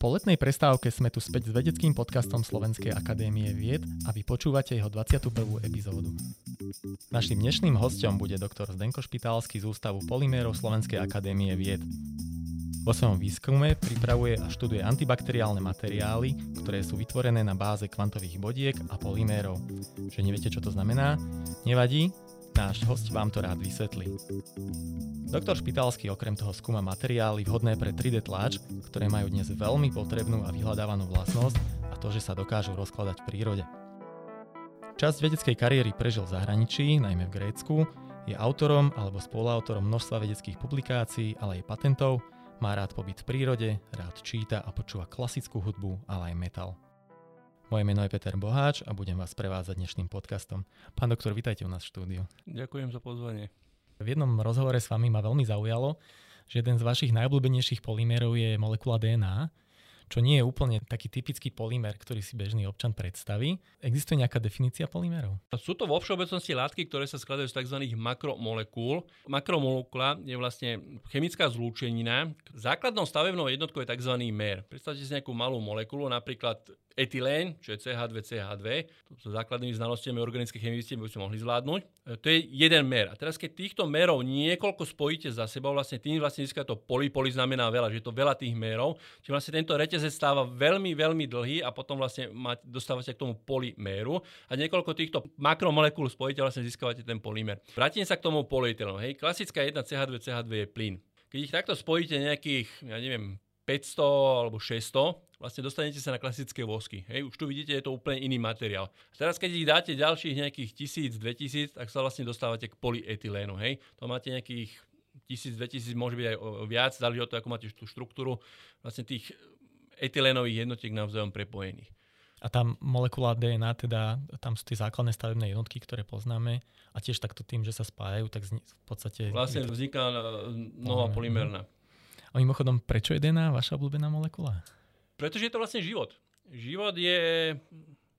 Po letnej prestávke sme tu späť s vedeckým podcastom Slovenskej akadémie vied a vy počúvate jeho 21. epizódu. Naším dnešným hostom bude doktor Zdenko Špitálsky z Ústavu polymérov Slovenskej akadémie vied. Vo svojom výskume pripravuje a študuje antibakteriálne materiály, ktoré sú vytvorené na báze kvantových bodiek a polymérov. Že neviete, čo to znamená? Nevadí, Náš host vám to rád vysvetlí. Doktor Špitalský okrem toho skúma materiály vhodné pre 3D tlač, ktoré majú dnes veľmi potrebnú a vyhľadávanú vlastnosť a to, že sa dokážu rozkladať v prírode. Časť vedeckej kariéry prežil v zahraničí, najmä v Grécku, je autorom alebo spoluautorom množstva vedeckých publikácií, ale aj patentov, má rád pobyt v prírode, rád číta a počúva klasickú hudbu, ale aj metal. Moje meno je Peter Boháč a budem vás prevázať dnešným podcastom. Pán doktor, vítajte u nás v štúdiu. Ďakujem za pozvanie. V jednom rozhovore s vami ma veľmi zaujalo, že jeden z vašich najobľúbenejších polymérov je molekula DNA, čo nie je úplne taký typický polymer, ktorý si bežný občan predstaví. Existuje nejaká definícia polymérov? Sú to vo všeobecnosti látky, ktoré sa skladajú z tzv. makromolekúl. Makromolekula je vlastne chemická zlúčenina. Základnou stavebnou jednotkou je tzv. mer. Predstavte si nejakú malú molekulu, napríklad etylén, čo je CH2, CH2, to sú základnými znalostiami organické chemie, by ste mohli zvládnuť. E, to je jeden mer. A teraz, keď týchto merov niekoľko spojíte za sebou, vlastne tým vlastne získa to poly, poly znamená veľa, že je to veľa tých merov, čiže vlastne tento reťazec stáva veľmi, veľmi dlhý a potom vlastne dostávate k tomu polyméru a niekoľko týchto makromolekúl spojíte vlastne získavate ten polymer. Vrátim sa k tomu polyetylenu. Hej, klasická jedna CH2, CH2 je plyn. Keď ich takto spojíte nejakých, ja neviem, 500 alebo 600, vlastne dostanete sa na klasické vosky. Hej, už tu vidíte, je to úplne iný materiál. A teraz, keď ich dáte ďalších nejakých 1000, 2000, tak sa vlastne dostávate k polyetylénu. Hej, to máte nejakých 1000, 2000, môže byť aj viac, záleží od toho, ako máte tú štruktúru vlastne tých etylénových jednotiek navzájom prepojených. A tam molekula DNA, teda tam sú tie základné stavebné jednotky, ktoré poznáme a tiež takto tým, že sa spájajú, tak v podstate... Vlastne vzniká nová polymerná. A mimochodom, prečo je DNA vaša obľúbená molekula? Pretože je to vlastne život. Život je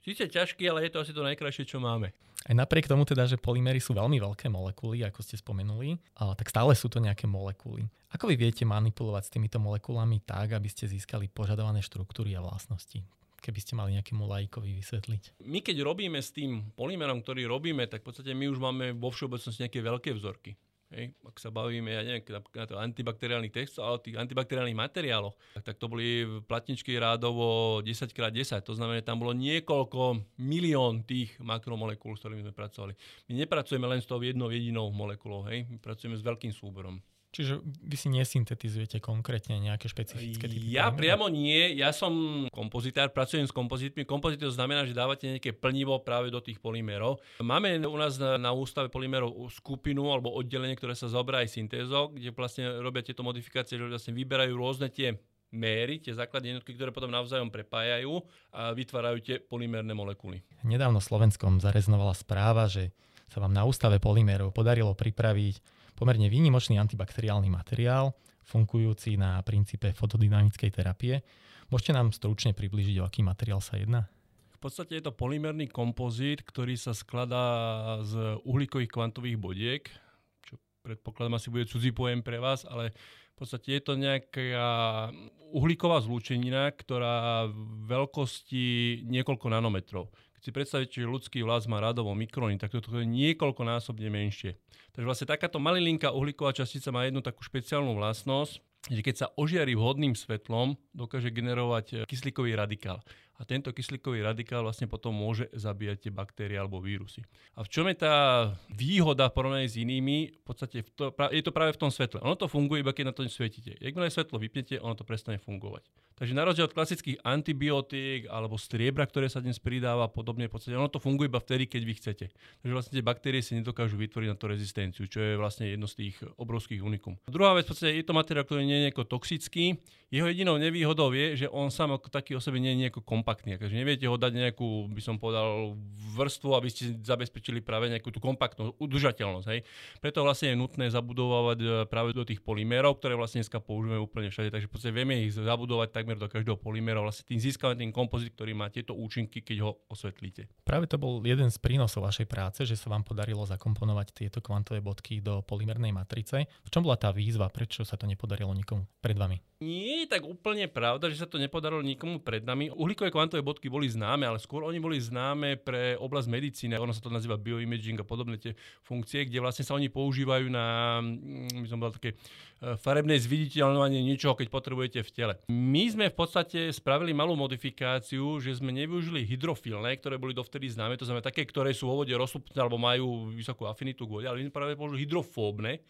síce ťažký, ale je to asi to najkrajšie, čo máme. Aj napriek tomu teda, že polymery sú veľmi veľké molekuly, ako ste spomenuli, ale tak stále sú to nejaké molekuly. Ako vy viete manipulovať s týmito molekulami tak, aby ste získali požadované štruktúry a vlastnosti? keby ste mali nejakému lajkovi vysvetliť. My keď robíme s tým polymerom, ktorý robíme, tak v podstate my už máme vo všeobecnosti nejaké veľké vzorky. Hej, ak sa bavíme, ja neviem, na to antibakteriálnych textov, ale o tých antibakteriálnych materiáloch, tak, tak to boli platničky rádovo 10x10. To znamená, tam bolo niekoľko milión tých makromolekúl, s ktorými sme pracovali. My nepracujeme len s tou jednou jedinou molekulou, hej, my pracujeme s veľkým súborom. Čiže vy si nesyntetizujete konkrétne nejaké špecifické typy? Ja priamo nie, ja som kompozitár, pracujem s kompozitmi. Kompozit to znamená, že dávate nejaké plnivo práve do tých polymerov. Máme u nás na, na ústave polymerov skupinu alebo oddelenie, ktoré sa zaoberá aj syntézou, kde vlastne robia tieto modifikácie, že vlastne vyberajú rôzne tie méry, tie základné jednotky, ktoré potom navzájom prepájajú a vytvárajú tie polymerné molekuly. Nedávno v Slovenskom zareznovala správa, že sa vám na ústave polymerov podarilo pripraviť pomerne výnimočný antibakteriálny materiál, fungujúci na princípe fotodynamickej terapie. Môžete nám stručne približiť, o aký materiál sa jedná? V podstate je to polymerný kompozit, ktorý sa skladá z uhlíkových kvantových bodiek, čo predpokladám asi bude cudzí pojem pre vás, ale v podstate je to nejaká uhlíková zlúčenina, ktorá veľkosti niekoľko nanometrov si predstavíte, že ľudský vlas má radovo mikrony, tak toto je niekoľkonásobne menšie. Takže vlastne takáto malilinká uhlíková častica má jednu takú špeciálnu vlastnosť, že keď sa ožiari vhodným svetlom, dokáže generovať kyslíkový radikál a tento kyslíkový radikál vlastne potom môže zabíjať tie baktérie alebo vírusy. A v čom je tá výhoda v porovnaní s inými? V podstate to, je to práve v tom svetle. Ono to funguje iba keď na to svietíte. Jakmile svetlo vypnete, ono to prestane fungovať. Takže na rozdiel od klasických antibiotík alebo striebra, ktoré sa dnes pridáva podobne, v podstate ono to funguje iba vtedy, keď vy chcete. Takže vlastne tie baktérie si nedokážu vytvoriť na to rezistenciu, čo je vlastne jedno z tých obrovských unikum. Druhá vec, v podstate je to materiál, ktorý nie je nejako toxický. Jeho jedinou nevýhodou je, že on sám ako taký o sebe nie je nejako kompaktný. Takže neviete ho dať nejakú, by som povedal, vrstvu, aby ste zabezpečili práve nejakú tú kompaktnú udržateľnosť. Hej. Preto vlastne je nutné zabudovať e, práve do tých polymérov, ktoré vlastne dneska používame úplne všade. Takže v podstate vieme ich zabudovať takmer do každého polyméra. Vlastne tým získame ten kompozit, ktorý má tieto účinky, keď ho osvetlíte. Práve to bol jeden z prínosov vašej práce, že sa vám podarilo zakomponovať tieto kvantové bodky do polymernej matrice. V čom bola tá výzva? Prečo sa to nepodarilo nikomu pred vami? Nie je tak úplne pravda, že sa to nepodarilo nikomu pred nami. Uhlíkové kvantové bodky boli známe, ale skôr oni boli známe pre oblasť medicíny. Ono sa to nazýva bioimaging a podobné tie funkcie, kde vlastne sa oni používajú na, mm, by som bol také farebné zviditeľnovanie niečoho, keď potrebujete v tele. My sme v podstate spravili malú modifikáciu, že sme nevyužili hydrofilné, ktoré boli dovtedy známe, to znamená také, ktoré sú vo vode rozstupné alebo majú vysokú afinitu k vode, ale my sme práve použili hydrofóbne,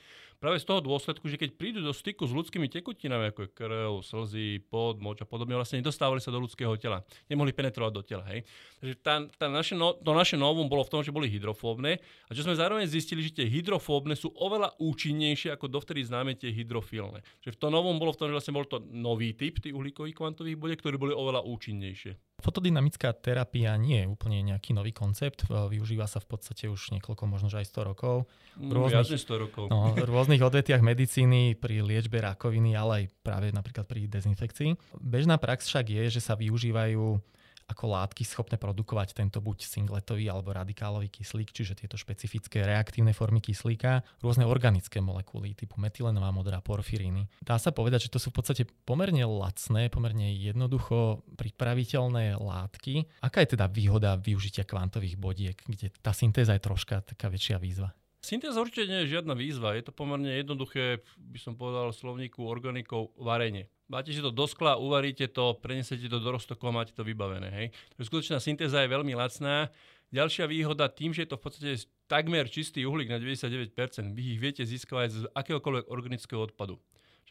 práve z toho dôsledku, že keď prídu do styku s ľudskými tekutinami, ako je krv, slzy, pod, moč a podobne, vlastne nedostávali sa do ľudského tela. Nemohli penetrovať do tela. Hej. Takže tá, tá naše no, to naše novum bolo v tom, že boli hydrofóbne a čo sme zároveň zistili, že tie hydrofóbne sú oveľa účinnejšie ako dovtedy známe tie hydrofilné. Že v tom novom bolo v tom, že vlastne bol to nový typ tých uhlíkových kvantových bodiek, ktorí boli oveľa účinnejšie. Fotodynamická terapia nie je úplne nejaký nový koncept, využíva sa v podstate už niekoľko, možno že aj 100 rokov. V mm, rôznych, 100 rokov. No, v rôznych odvetiach medicíny, pri liečbe rakoviny, ale aj práve napríklad pri dezinfekcii. Bežná prax však je, že sa využívajú ako látky schopné produkovať tento buď singletový alebo radikálový kyslík, čiže tieto špecifické reaktívne formy kyslíka, rôzne organické molekuly typu metylenová modrá porfíríny. Dá sa povedať, že to sú v podstate pomerne lacné, pomerne jednoducho pripraviteľné látky. Aká je teda výhoda využitia kvantových bodiek, kde tá syntéza je troška taká väčšia výzva? Syntéza určite nie je žiadna výzva. Je to pomerne jednoduché, by som povedal slovníku organikov, varenie. Máte si to do skla, uvaríte to, prenesete to do roztoku a máte to vybavené. Hej. Skutočná syntéza je veľmi lacná. Ďalšia výhoda tým, že je to v podstate takmer čistý uhlík na 99%, vy ich viete získavať z akéhokoľvek organického odpadu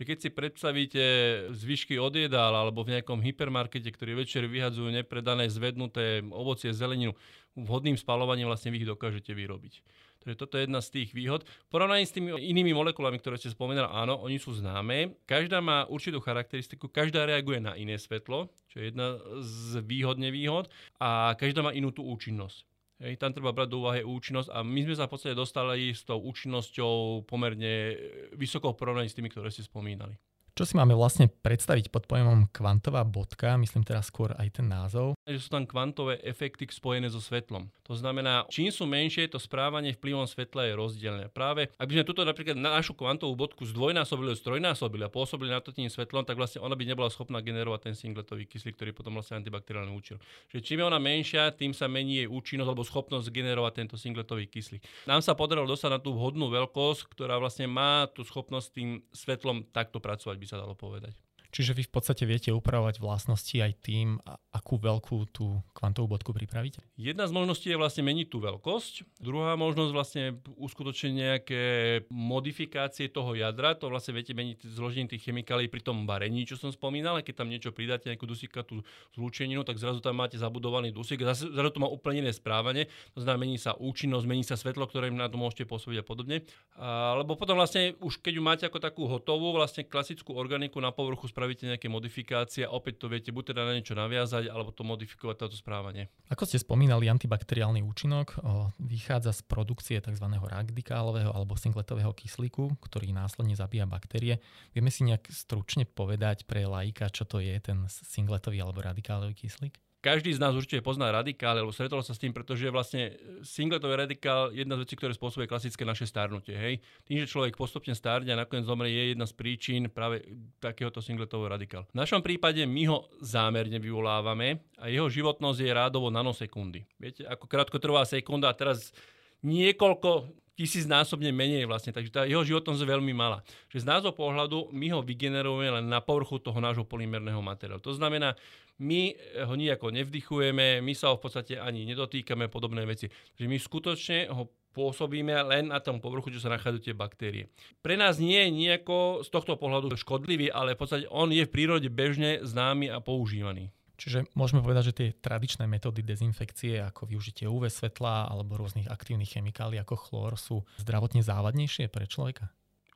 že keď si predstavíte zvyšky od jedál alebo v nejakom hypermarkete, ktorí večer vyhadzujú nepredané zvednuté ovocie, zeleninu, vhodným spalovaním vlastne vy ich dokážete vyrobiť. Takže toto je jedna z tých výhod. Porovnaní s tými inými molekulami, ktoré ste spomínali, áno, oni sú známe. Každá má určitú charakteristiku, každá reaguje na iné svetlo, čo je jedna z výhod, nevýhod, a každá má inú tú účinnosť. Hej, tam treba brať do úvahy účinnosť a my sme sa v podstate dostali s tou účinnosťou pomerne vysokou porovnaní s tými, ktoré ste spomínali. Čo si máme vlastne predstaviť pod pojmom kvantová bodka, myslím teraz skôr aj ten názov? Že sú tam kvantové efekty spojené so svetlom. To znamená, čím sú menšie, to správanie vplyvom svetla je rozdielne. Práve, ak by sme tuto napríklad na našu kvantovú bodku zdvojnásobili, strojnásobili a pôsobili na to tým svetlom, tak vlastne ona by nebola schopná generovať ten singletový kyslík, ktorý potom vlastne antibakteriálny účil. Čiže čím je ona menšia, tým sa mení jej účinnosť alebo schopnosť generovať tento singletový kyslík. Nám sa podarilo dostať na tú vhodnú veľkosť, ktorá vlastne má tú schopnosť tým svetlom takto pracovať by sa dalo povedať. Čiže vy v podstate viete upravovať vlastnosti aj tým, akú veľkú tú kvantovú bodku pripravíte? Jedna z možností je vlastne meniť tú veľkosť. Druhá možnosť vlastne uskutočniť nejaké modifikácie toho jadra. To vlastne viete meniť zložením tých chemikálií pri tom varení, čo som spomínal. Keď tam niečo pridáte, nejakú dusíkatú zlúčeninu, tak zrazu tam máte zabudovaný dusík. Zrazu, zrazu to má úplne iné správanie. To znamená, mení sa účinnosť, mení sa svetlo, ktoré na to môžete pôsobiť a podobne. Alebo potom vlastne už keď ju máte ako takú hotovú, vlastne klasickú organiku na povrchu spravíte nejaké modifikácie a opäť to viete buď teda na niečo naviazať, alebo to modifikovať toto správanie. Ako ste spomínali, antibakteriálny účinok o, vychádza z produkcie tzv. radikálového alebo singletového kyslíku, ktorý následne zabíja baktérie. Vieme si nejak stručne povedať pre laika, čo to je ten singletový alebo radikálový kyslík? Každý z nás určite pozná radikál, alebo stretol sa s tým, pretože vlastne singletový radikál je jedna z vecí, ktoré spôsobuje klasické naše starnutie. Hej? Tým, že človek postupne stárne a nakoniec zomrie, je jedna z príčin práve takéhoto singletového radikálu. V našom prípade my ho zámerne vyvolávame a jeho životnosť je rádovo nanosekundy. Viete, ako krátko trvá sekunda a teraz niekoľko tisícnásobne menej vlastne, takže tá jeho životnosť je veľmi malá. Že z nášho pohľadu my ho vygenerujeme len na povrchu toho nášho polymerného materiálu. To znamená, my ho nejako nevdychujeme, my sa ho v podstate ani nedotýkame, podobné veci. Takže my skutočne ho pôsobíme len na tom povrchu, čo sa nachádzajú tie baktérie. Pre nás nie je nejako z tohto pohľadu škodlivý, ale v podstate on je v prírode bežne známy a používaný. Čiže môžeme povedať, že tie tradičné metódy dezinfekcie, ako využitie UV svetla alebo rôznych aktívnych chemikálií ako chlór, sú zdravotne závadnejšie pre človeka?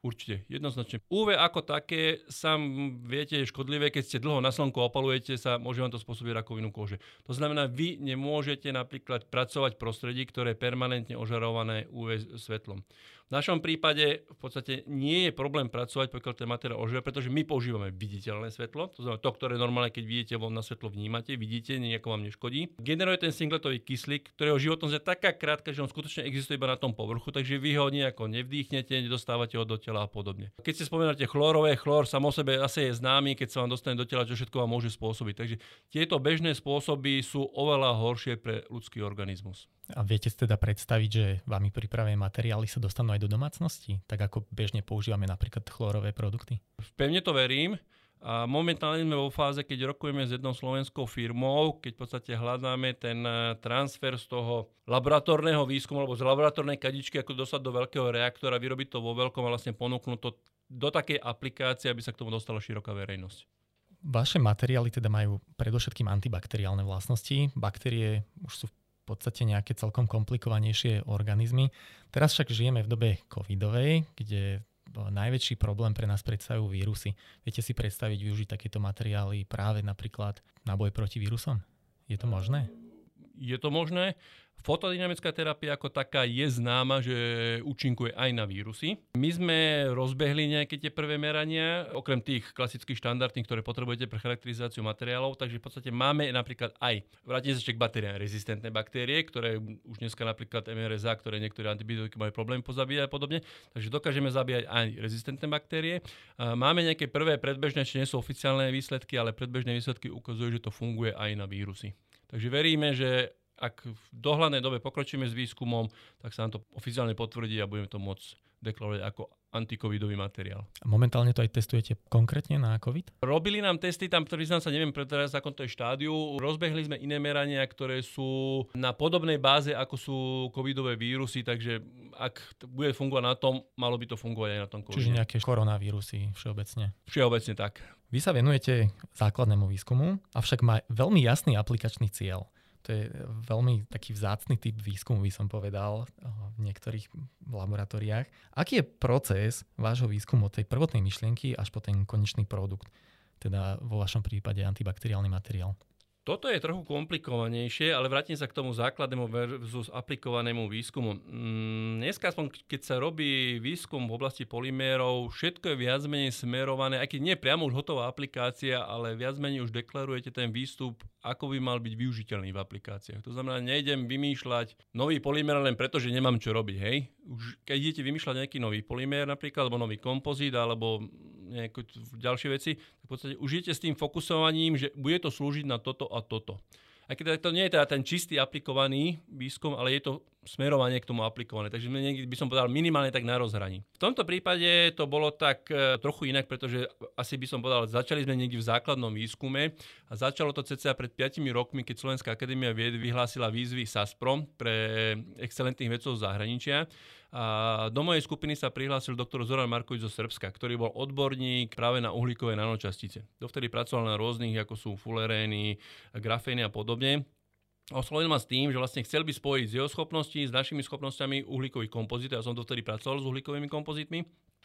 Určite, jednoznačne. UV ako také, sám viete, je škodlivé, keď ste dlho na slnku opalujete sa, môže vám to spôsobiť rakovinu kože. To znamená, vy nemôžete napríklad pracovať v prostredí, ktoré je permanentne ožarované UV svetlom. V našom prípade v podstate nie je problém pracovať, pokiaľ ten materiál ožije, pretože my používame viditeľné svetlo, to znamená to, ktoré normálne, keď vidíte von na svetlo, vnímate, vidíte, nejako vám neškodí. Generuje ten singletový kyslík, ktorého životnosť je taká krátka, že on skutočne existuje iba na tom povrchu, takže vy ho nejako nevdýchnete, nedostávate ho do tela a podobne. Keď si spomínate chlorové, chlor sam o sebe asi je známy, keď sa vám dostane do tela, čo všetko vám môže spôsobiť. Takže tieto bežné spôsoby sú oveľa horšie pre ľudský organizmus. A viete si teda predstaviť, že vami pripravené materiály sa dostanú aj do domácnosti, tak ako bežne používame napríklad chlorové produkty? Pevne to verím. A momentálne sme vo fáze, keď rokujeme s jednou slovenskou firmou, keď v podstate hľadáme ten eh, transfer z toho laboratórneho výskumu alebo z laboratórnej kadičky, ako dostať do veľkého reaktora, vyrobiť to vo veľkom a vlastne ponúknuť to do takej aplikácie, aby sa k tomu dostala široká verejnosť. Vaše materiály teda majú predovšetkým antibakteriálne vlastnosti. Baktérie už sú v podstate nejaké celkom komplikovanejšie organizmy. Teraz však žijeme v dobe covidovej, kde najväčší problém pre nás predstavujú vírusy. Viete si predstaviť využiť takéto materiály práve napríklad na boj proti vírusom? Je to možné? Je to možné. Fotodynamická terapia ako taká je známa, že účinkuje aj na vírusy. My sme rozbehli nejaké tie prvé merania, okrem tých klasických štandardných, ktoré potrebujete pre charakterizáciu materiálov, takže v podstate máme napríklad aj, vrátim sa ešte k batériám, rezistentné baktérie, ktoré už dneska napríklad MRSA, ktoré niektoré antibiotiky majú problém pozabíjať a podobne, takže dokážeme zabíjať aj rezistentné baktérie. Máme nejaké prvé predbežné, ešte nie sú oficiálne výsledky, ale predbežné výsledky ukazujú, že to funguje aj na vírusy. Takže veríme, že ak v dohľadnej dobe pokročíme s výskumom, tak sa nám to oficiálne potvrdí a budeme to môcť deklarovať ako antikovidový materiál. Momentálne to aj testujete konkrétne na COVID? Robili nám testy, tam priznám sa, neviem teraz, ako to je štádiu. Rozbehli sme iné merania, ktoré sú na podobnej báze, ako sú covidové vírusy, takže ak bude fungovať na tom, malo by to fungovať aj na tom COVID. Čiže nejaké koronavírusy všeobecne? Všeobecne tak. Vy sa venujete základnému výskumu, avšak má veľmi jasný aplikačný cieľ. To je veľmi taký vzácny typ výskumu, by som povedal, eh, v niektorých laboratóriách. Aký je proces vášho výskumu od tej prvotnej myšlienky až po ten konečný produkt, teda vo vašom prípade antibakteriálny materiál? Toto je trochu komplikovanejšie, ale vrátim sa k tomu základnému versus aplikovanému výskumu. Mm, dneska, aspoň keď sa robí výskum v oblasti polymérov, všetko je viac menej smerované, aj keď nie priamo už hotová aplikácia, ale viac menej už deklarujete ten výstup, ako by mal byť využiteľný v aplikáciách. To znamená, nejdem vymýšľať nový polymér len preto, že nemám čo robiť. Hej? Už keď idete vymýšľať nejaký nový polymér napríklad, alebo nový kompozit, alebo nejaké ďalšie veci, tak v podstate už idete s tým fokusovaním, že bude to slúžiť na toto a toto. A keď to nie je teda ten čistý aplikovaný výskum, ale je to smerovanie k tomu aplikované. Takže by som povedal, minimálne tak na rozhraní. V tomto prípade to bolo tak e, trochu inak, pretože asi by som povedal, začali sme niekde v základnom výskume a začalo to cca pred 5 rokmi, keď Slovenská akadémia vied vyhlásila výzvy SASPRO pre excelentných vedcov z zahraničia a do mojej skupiny sa prihlásil doktor Zoran Markovič zo Srbska, ktorý bol odborník práve na uhlíkové nanočastice. Dovtedy pracoval na rôznych, ako sú fulerény, grafény a podobne. Oslovil ma s tým, že vlastne chcel by spojiť z jeho schopností s našimi schopnosťami uhlíkových kompozitov. Ja som dovtedy pracoval s uhlíkovými kompozitmi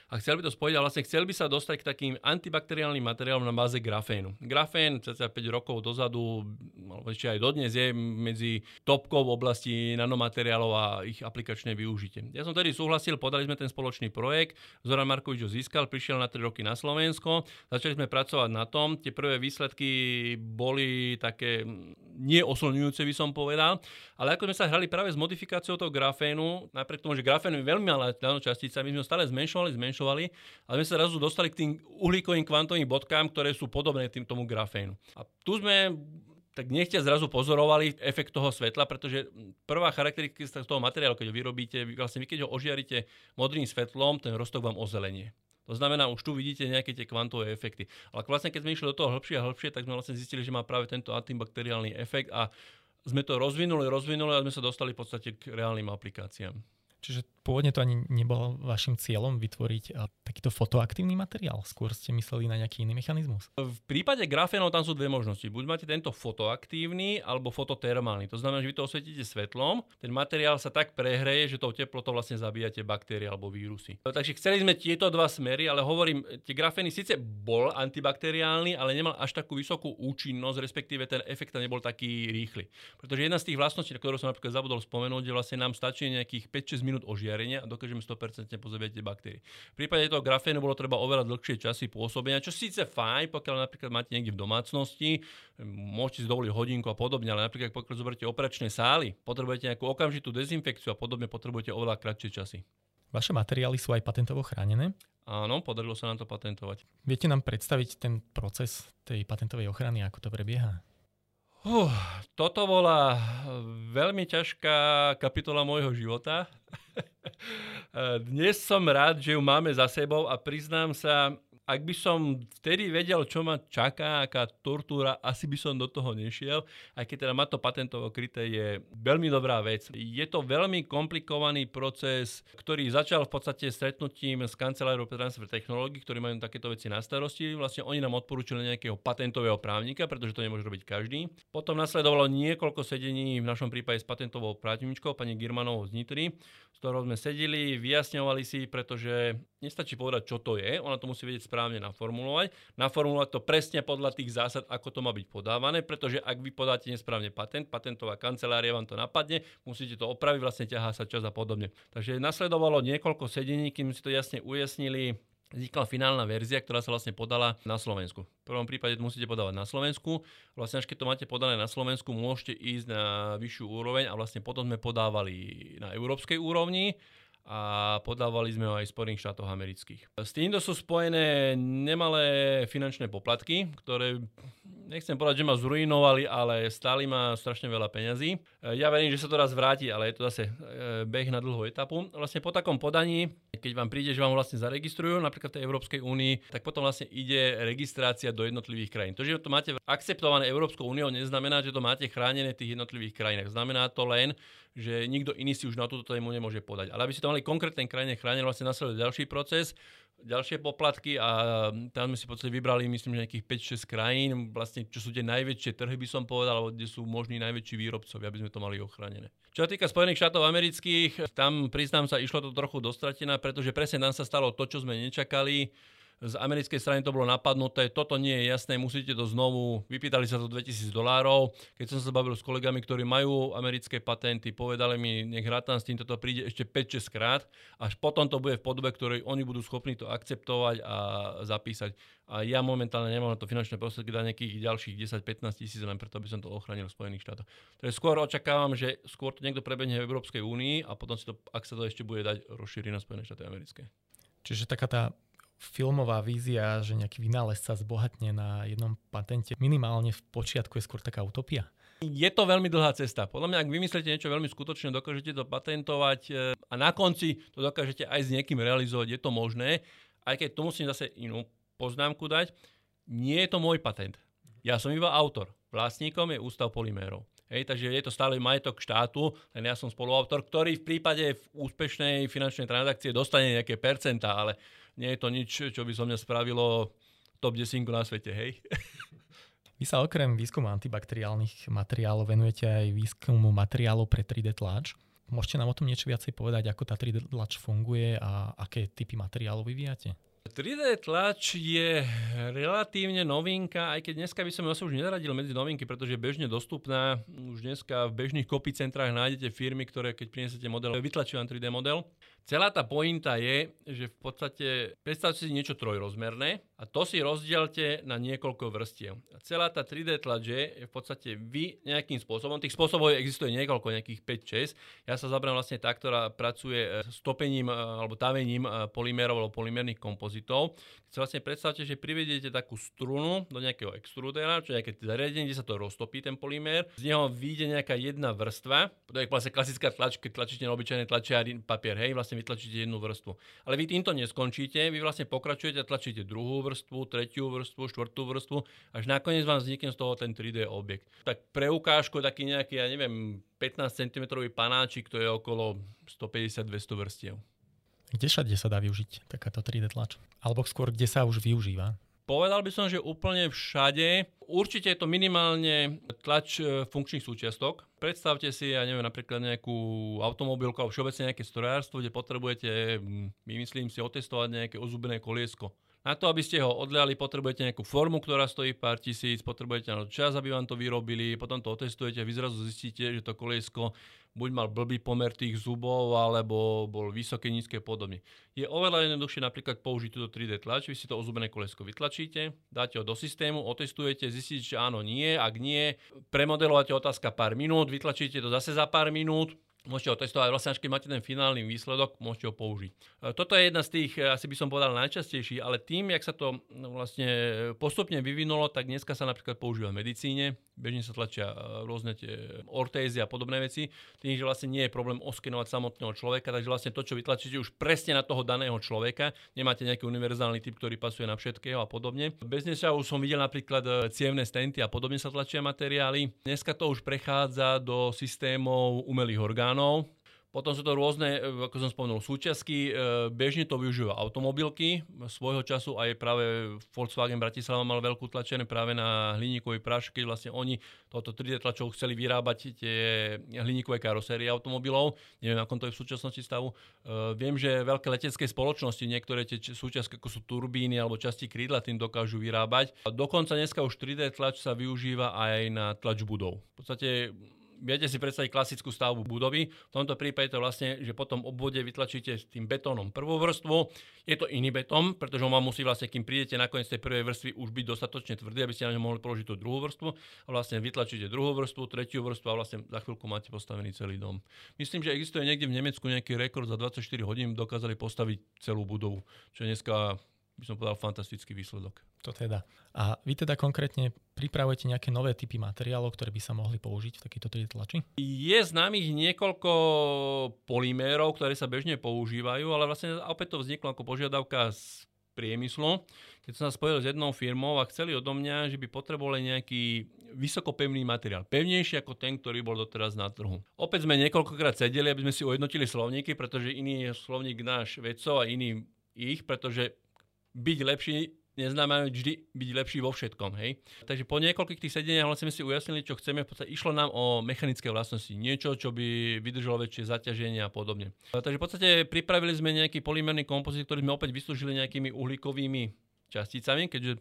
a chcel by to spojiť a vlastne chcel by sa dostať k takým antibakteriálnym materiálom na báze grafénu. Grafén cca 5 rokov dozadu, alebo ešte aj dodnes je medzi topkou v oblasti nanomateriálov a ich aplikačné využitie. Ja som tedy súhlasil, podali sme ten spoločný projekt, Zoran Markovič ho získal, prišiel na 3 roky na Slovensko, začali sme pracovať na tom, tie prvé výsledky boli také neoslňujúce, by som povedal, ale ako sme sa hrali práve s modifikáciou toho grafénu, napriek tomu, že grafén je veľmi malá nanočastica, my sme ho stále zmenšovali, zmenšovali zmenšovali, ale sme sa zrazu dostali k tým uhlíkovým kvantovým bodkám, ktoré sú podobné tým tomu grafénu. A tu sme tak nechťa zrazu pozorovali efekt toho svetla, pretože prvá charakteristika toho materiálu, keď ho vyrobíte, vlastne vy keď ho ožiarite modrým svetlom, ten rostok vám ozelenie. To znamená, už tu vidíte nejaké tie kvantové efekty. Ale vlastne, keď sme išli do toho hĺbšie a hĺbšie, tak sme vlastne zistili, že má práve tento antibakteriálny efekt a sme to rozvinuli, rozvinuli a sme sa dostali v podstate k reálnym aplikáciám. Čiže pôvodne to ani nebolo vašim cieľom vytvoriť takýto fotoaktívny materiál? Skôr ste mysleli na nejaký iný mechanizmus? V prípade grafénov tam sú dve možnosti. Buď máte tento fotoaktívny alebo fototermálny. To znamená, že vy to osvietíte svetlom, ten materiál sa tak prehreje, že tou teplotou vlastne zabíjate baktérie alebo vírusy. Takže chceli sme tieto dva smery, ale hovorím, tie grafény síce bol antibakteriálny, ale nemal až takú vysokú účinnosť, respektíve ten efekt nebol taký rýchly. Pretože jedna z tých vlastností, ktorú som napríklad zabudol spomenúť, je vlastne nám stačí nejakých 5-6 minút ožiarenia a dokážeme 100% pozabíjať tie baktérie. V prípade toho grafénu bolo treba oveľa dlhšie časy pôsobenia, čo síce fajn, pokiaľ napríklad máte niekde v domácnosti, môžete si dovoliť hodinku a podobne, ale napríklad pokiaľ zoberiete operačné sály, potrebujete nejakú okamžitú dezinfekciu a podobne, potrebujete oveľa kratšie časy. Vaše materiály sú aj patentovo chránené? Áno, podarilo sa nám to patentovať. Viete nám predstaviť ten proces tej patentovej ochrany, ako to prebieha? Uh, toto bola veľmi ťažká kapitola môjho života. Dnes som rád, že ju máme za sebou a priznám sa, ak by som vtedy vedel, čo ma čaká, aká tortúra, asi by som do toho nešiel. Aj keď teda má to patentovo kryté, je veľmi dobrá vec. Je to veľmi komplikovaný proces, ktorý začal v podstate stretnutím s kanceláriou pre transfer technológií, ktorí majú takéto veci na starosti. Vlastne oni nám odporúčili nejakého patentového právnika, pretože to nemôže robiť každý. Potom nasledovalo niekoľko sedení, v našom prípade s patentovou právničkou, pani Girmanovou z Nitry, s ktorou sme sedeli, vyjasňovali si, pretože nestačí povedať, čo to je, ona to musí vedieť správne naformulovať. Naformulovať to presne podľa tých zásad, ako to má byť podávané, pretože ak vy podáte nesprávne patent, patentová kancelária vám to napadne, musíte to opraviť, vlastne ťahá sa čas a podobne. Takže nasledovalo niekoľko sedení, kým si to jasne ujasnili, vznikla finálna verzia, ktorá sa vlastne podala na Slovensku. V prvom prípade to musíte podávať na Slovensku. Vlastne až keď to máte podané na Slovensku, môžete ísť na vyššiu úroveň a vlastne potom sme podávali na európskej úrovni a podávali sme ho aj Spojených štátoch amerických. S týmto sú spojené nemalé finančné poplatky, ktoré nechcem povedať, že ma zrujnovali, ale stáli ma strašne veľa peňazí. E, ja verím, že sa to raz vráti, ale je to zase e, beh na dlhú etapu. Vlastne po takom podaní, keď vám príde, že vám vlastne zaregistrujú, napríklad v tej Európskej únii, tak potom vlastne ide registrácia do jednotlivých krajín. To, že to máte akceptované Európskou úniou, neznamená, že to máte chránené v tých jednotlivých krajinách. Znamená to len, že nikto iný si už na túto tému nemôže podať. Ale aby si to mali konkrétne krajine chránené, vlastne nasleduje ďalší proces, ďalšie poplatky a tam sme si v podstate vybrali, myslím, že nejakých 5-6 krajín, vlastne čo sú tie najväčšie trhy, by som povedal, alebo kde sú možní najväčší výrobcovia, aby sme to mali ochránené. Čo sa týka Spojených štátov amerických, tam priznám sa, išlo to trochu dostratená, pretože presne tam sa stalo to, čo sme nečakali z americkej strany to bolo napadnuté, toto nie je jasné, musíte to znovu, vypýtali sa to 2000 dolárov. Keď som sa bavil s kolegami, ktorí majú americké patenty, povedali mi, nech rátam s týmto to príde ešte 5-6 krát, až potom to bude v podobe, ktorej oni budú schopní to akceptovať a zapísať. A ja momentálne nemám na to finančné prostriedky dať nejakých ďalších 10-15 tisíc, len preto, aby som to ochránil v Spojených štátoch. Takže skôr očakávam, že skôr to niekto prebehne v Európskej únii a potom si to, ak sa to ešte bude dať, rozšíri na Spojené štáty americké. Čiže taká tá filmová vízia, že nejaký vynález sa zbohatne na jednom patente, minimálne v počiatku je skôr taká utopia? Je to veľmi dlhá cesta. Podľa mňa, ak vymyslíte niečo veľmi skutočné, dokážete to patentovať e, a na konci to dokážete aj s niekým realizovať, je to možné. Aj keď tu musím zase inú poznámku dať, nie je to môj patent. Ja som iba autor. Vlastníkom je Ústav polymérov. Hej, takže je to stále majetok štátu, len ja som spoluautor, ktorý v prípade úspešnej finančnej transakcie dostane nejaké percentá, ale nie je to nič, čo by som mňa spravilo top 10 na svete, hej. Vy sa okrem výskumu antibakteriálnych materiálov venujete aj výskumu materiálov pre 3D tlač. Môžete nám o tom niečo viacej povedať, ako tá 3D tlač funguje a aké typy materiálov vyvíjate? 3D tlač je relatívne novinka, aj keď dneska by som ju už nezaradil medzi novinky, pretože je bežne dostupná. Už dneska v bežných copy centrách nájdete firmy, ktoré keď prinesete model, vytlačujú 3D model. Celá tá pointa je, že v podstate predstavte si niečo trojrozmerné a to si rozdielte na niekoľko vrstiev. A celá tá 3D tlač je v podstate vy nejakým spôsobom, tých spôsobov existuje niekoľko, nejakých 5-6. Ja sa zabrám vlastne tá, ktorá pracuje s topením alebo tavením polymérov alebo polymérnych kompozitov. Keď si vlastne predstavte, že privediete takú strunu do nejakého extrudera, čo nejaké zariadenie, kde sa to roztopí ten polymér, z neho vyjde nejaká jedna vrstva, to je vlastne klasická tlač, keď tlačíte na obyčajné tlačiary papier, hej, vlastne vytlačíte jednu vrstvu. Ale vy týmto neskončíte, vy vlastne pokračujete a tlačíte druhú vrstvu, tretiu vrstvu, štvrtú vrstvu, až nakoniec vám vznikne z toho ten 3D objekt. Tak pre ukážku taký nejaký, ja neviem, 15 cm panáčik, to je okolo 150-200 vrstiev. Kde sa dá využiť takáto 3D tlač? Alebo skôr, kde sa už využíva? Povedal by som, že úplne všade. Určite je to minimálne tlač e, funkčných súčiastok. Predstavte si, ja neviem, napríklad nejakú automobilku alebo všeobecne nejaké strojárstvo, kde potrebujete, myslím si, otestovať nejaké ozubené koliesko. Na to, aby ste ho odliali, potrebujete nejakú formu, ktorá stojí pár tisíc, potrebujete na čas, aby vám to vyrobili, potom to otestujete vy zrazu zistíte, že to koliesko buď mal blbý pomer tých zubov, alebo bol vysoké, nízke podobne. Je oveľa jednoduchšie napríklad použiť túto 3D tlač, vy si to ozubené kolesko vytlačíte, dáte ho do systému, otestujete, zistíte, že áno, nie, ak nie, premodelovate otázka pár minút, vytlačíte to zase za pár minút, Môžete ho testovať, vlastne až keď máte ten finálny výsledok, môžete ho použiť. E, toto je jedna z tých, e, asi by som povedal, najčastejší, ale tým, jak sa to no, vlastne postupne vyvinulo, tak dneska sa napríklad používa v medicíne, bežne sa tlačia e, rôzne tie ortézy a podobné veci, tým, že vlastne nie je problém oskenovať samotného človeka, takže vlastne to, čo vytlačíte už presne na toho daného človeka, nemáte nejaký univerzálny typ, ktorý pasuje na všetkého a podobne. Bez dneska už som videl napríklad cievne stenty a podobne sa tlačia materiály. Dneska to už prechádza do systémov umelých orgánov. Potom sú to rôzne, e, ako som spomenul, súčiastky. E, bežne to využívajú automobilky. Svojho času aj práve Volkswagen Bratislava mal veľkú tlačené práve na hliníkový prášok, keď vlastne oni toto 3D tlačov chceli vyrábať tie hliníkové karosérie automobilov. Neviem, ako to je v súčasnosti stavu. E, viem, že veľké letecké spoločnosti, niektoré tie súčiastky, ako sú turbíny alebo časti krídla, tým dokážu vyrábať. Dokonca dneska už 3D tlač sa využíva aj na tlač budov. V podstate viete si predstaviť klasickú stavbu budovy. V tomto prípade to vlastne, že potom obvode vytlačíte s tým betónom prvú vrstvu. Je to iný betón, pretože on vám musí vlastne, kým prídete na koniec tej prvej vrstvy, už byť dostatočne tvrdý, aby ste na ňom mohli položiť tú druhú vrstvu. A vlastne vytlačíte druhú vrstvu, tretiu vrstvu a vlastne za chvíľku máte postavený celý dom. Myslím, že existuje niekde v Nemecku nejaký rekord za 24 hodín dokázali postaviť celú budovu, čo dneska by som povedal, fantastický výsledok. To teda. A vy teda konkrétne pripravujete nejaké nové typy materiálov, ktoré by sa mohli použiť v takejto 3D tlači? Je známych niekoľko polymérov, ktoré sa bežne používajú, ale vlastne opäť to vzniklo ako požiadavka z priemyslu, keď som sa spojil s jednou firmou a chceli odo mňa, že by potrebovali nejaký vysokopevný materiál. Pevnejší ako ten, ktorý bol doteraz na trhu. Opäť sme niekoľkokrát sedeli, aby sme si ujednotili slovníky, pretože iný je slovník náš vedcov a iný ich, pretože byť lepší neznamená vždy byť lepší vo všetkom. Hej? Takže po niekoľkých tých sedeniach vlastne sme si ujasnili, čo chceme. V podstate išlo nám o mechanické vlastnosti. Niečo, čo by vydržalo väčšie zaťaženie a podobne. Takže v podstate pripravili sme nejaký polymerný kompozit, ktorý sme opäť vyslúžili nejakými uhlíkovými časticami, keďže